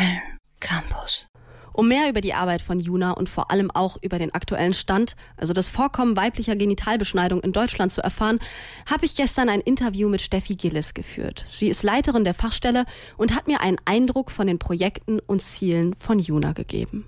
Köln Campus. Um mehr über die Arbeit von Juna und vor allem auch über den aktuellen Stand, also das Vorkommen weiblicher Genitalbeschneidung in Deutschland zu erfahren, habe ich gestern ein Interview mit Steffi Gillis geführt. Sie ist Leiterin der Fachstelle und hat mir einen Eindruck von den Projekten und Zielen von Juna gegeben.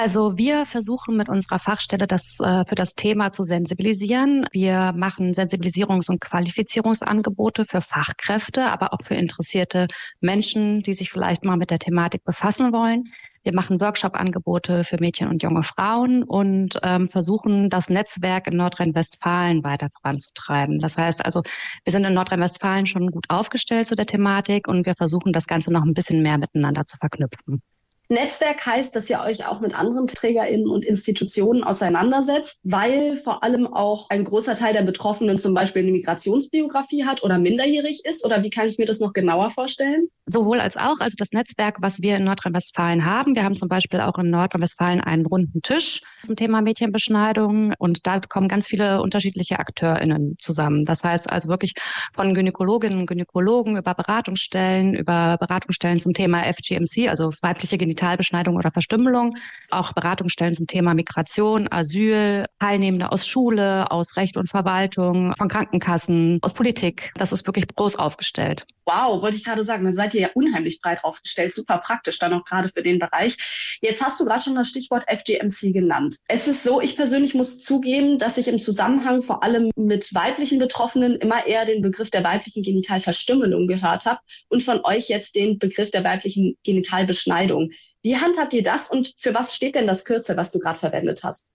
Also wir versuchen mit unserer Fachstelle das äh, für das Thema zu sensibilisieren. Wir machen Sensibilisierungs- und Qualifizierungsangebote für Fachkräfte, aber auch für interessierte Menschen, die sich vielleicht mal mit der Thematik befassen wollen. Wir machen Workshop-Angebote für Mädchen und junge Frauen und ähm, versuchen, das Netzwerk in Nordrhein-Westfalen weiter voranzutreiben. Das heißt also, wir sind in Nordrhein-Westfalen schon gut aufgestellt zu der Thematik und wir versuchen, das Ganze noch ein bisschen mehr miteinander zu verknüpfen. Netzwerk heißt, dass ihr euch auch mit anderen TrägerInnen und Institutionen auseinandersetzt, weil vor allem auch ein großer Teil der Betroffenen zum Beispiel eine Migrationsbiografie hat oder minderjährig ist? Oder wie kann ich mir das noch genauer vorstellen? Sowohl als auch, also das Netzwerk, was wir in Nordrhein-Westfalen haben. Wir haben zum Beispiel auch in Nordrhein-Westfalen einen runden Tisch zum Thema Mädchenbeschneidung und da kommen ganz viele unterschiedliche AkteurInnen zusammen. Das heißt also wirklich von Gynäkologinnen und Gynäkologen über Beratungsstellen, über Beratungsstellen zum Thema FGMC, also weibliche Genitalien Genitalbeschneidung oder Verstümmelung, auch Beratungsstellen zum Thema Migration, Asyl, Teilnehmende aus Schule, aus Recht und Verwaltung, von Krankenkassen, aus Politik. Das ist wirklich groß aufgestellt. Wow, wollte ich gerade sagen, dann seid ihr ja unheimlich breit aufgestellt, super praktisch dann auch gerade für den Bereich. Jetzt hast du gerade schon das Stichwort FGMC genannt. Es ist so, ich persönlich muss zugeben, dass ich im Zusammenhang vor allem mit weiblichen Betroffenen immer eher den Begriff der weiblichen Genitalverstümmelung gehört habe und von euch jetzt den Begriff der weiblichen Genitalbeschneidung. Wie handhabt ihr das und für was steht denn das Kürzel, was du gerade verwendet hast?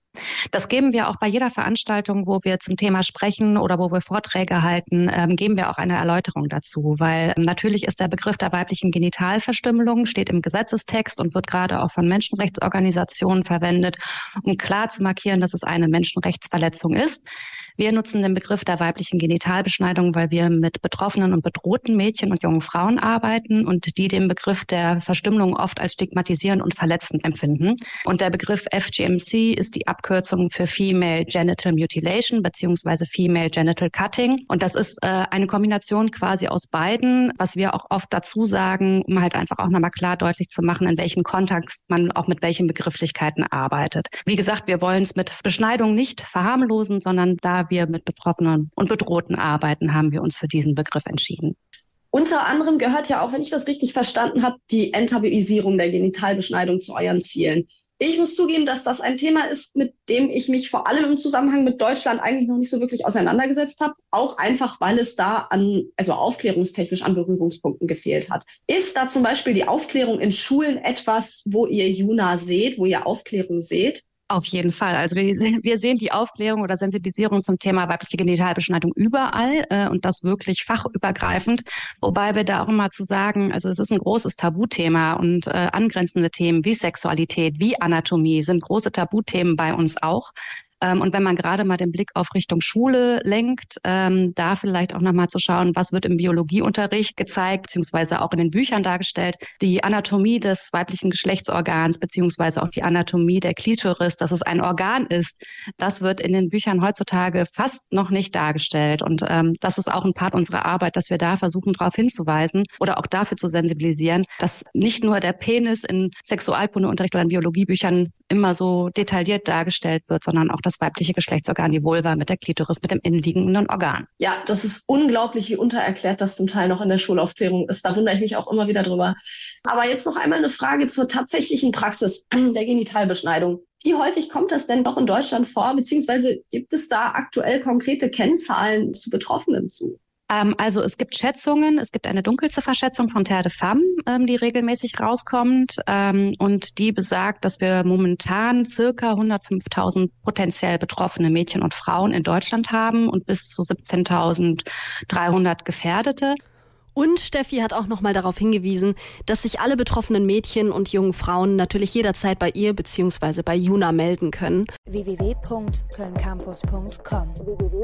Das geben wir auch bei jeder Veranstaltung, wo wir zum Thema sprechen oder wo wir Vorträge halten, ähm, geben wir auch eine Erläuterung dazu, weil ähm, natürlich ist der Begriff der weiblichen Genitalverstümmelung steht im Gesetzestext und wird gerade auch von Menschenrechtsorganisationen verwendet, um klar zu markieren, dass es eine Menschenrechtsverletzung ist. Wir nutzen den Begriff der weiblichen Genitalbeschneidung, weil wir mit betroffenen und bedrohten Mädchen und jungen Frauen arbeiten und die den Begriff der Verstümmelung oft als stigmatisierend und verletzend empfinden. Und der Begriff FGMC ist die Abkürzung für Female Genital Mutilation beziehungsweise Female Genital Cutting. Und das ist äh, eine Kombination quasi aus beiden, was wir auch oft dazu sagen, um halt einfach auch nochmal klar deutlich zu machen, in welchem Kontext man auch mit welchen Begrifflichkeiten arbeitet. Wie gesagt, wir wollen es mit Beschneidung nicht verharmlosen, sondern da wir mit Betroffenen und Bedrohten arbeiten, haben wir uns für diesen Begriff entschieden. Unter anderem gehört ja auch, wenn ich das richtig verstanden habe, die Enttabuisierung der Genitalbeschneidung zu euren Zielen. Ich muss zugeben, dass das ein Thema ist, mit dem ich mich vor allem im Zusammenhang mit Deutschland eigentlich noch nicht so wirklich auseinandergesetzt habe. Auch einfach, weil es da an, also aufklärungstechnisch an Berührungspunkten gefehlt hat. Ist da zum Beispiel die Aufklärung in Schulen etwas, wo ihr Juna seht, wo ihr Aufklärung seht? Auf jeden Fall. Also wir, wir sehen die Aufklärung oder Sensibilisierung zum Thema weibliche Genitalbeschneidung überall äh, und das wirklich fachübergreifend. Wobei wir da auch immer zu sagen, also es ist ein großes Tabuthema und äh, angrenzende Themen wie Sexualität, wie Anatomie sind große Tabuthemen bei uns auch. Ähm, und wenn man gerade mal den Blick auf Richtung Schule lenkt, ähm, da vielleicht auch nochmal zu schauen, was wird im Biologieunterricht gezeigt, beziehungsweise auch in den Büchern dargestellt. Die Anatomie des weiblichen Geschlechtsorgans, beziehungsweise auch die Anatomie der Klitoris, dass es ein Organ ist, das wird in den Büchern heutzutage fast noch nicht dargestellt. Und ähm, das ist auch ein Part unserer Arbeit, dass wir da versuchen, darauf hinzuweisen oder auch dafür zu sensibilisieren, dass nicht nur der Penis in Sexualkundeunterricht oder in Biologiebüchern immer so detailliert dargestellt wird, sondern auch das weibliche Geschlechtsorgan, die Vulva mit der Klitoris, mit dem innenliegenden Organ. Ja, das ist unglaublich, wie untererklärt das zum Teil noch in der Schulaufklärung ist. Da wundere ich mich auch immer wieder drüber. Aber jetzt noch einmal eine Frage zur tatsächlichen Praxis der Genitalbeschneidung. Wie häufig kommt das denn doch in Deutschland vor, beziehungsweise gibt es da aktuell konkrete Kennzahlen zu Betroffenen zu? Ähm, also es gibt Schätzungen, es gibt eine Dunkelzifferschätzung von Terre de Femme, ähm, die regelmäßig rauskommt ähm, und die besagt, dass wir momentan circa 105.000 potenziell betroffene Mädchen und Frauen in Deutschland haben und bis zu 17.300 Gefährdete. Und Steffi hat auch nochmal darauf hingewiesen, dass sich alle betroffenen Mädchen und jungen Frauen natürlich jederzeit bei ihr bzw. bei Juna melden können. www.kölncampus.com www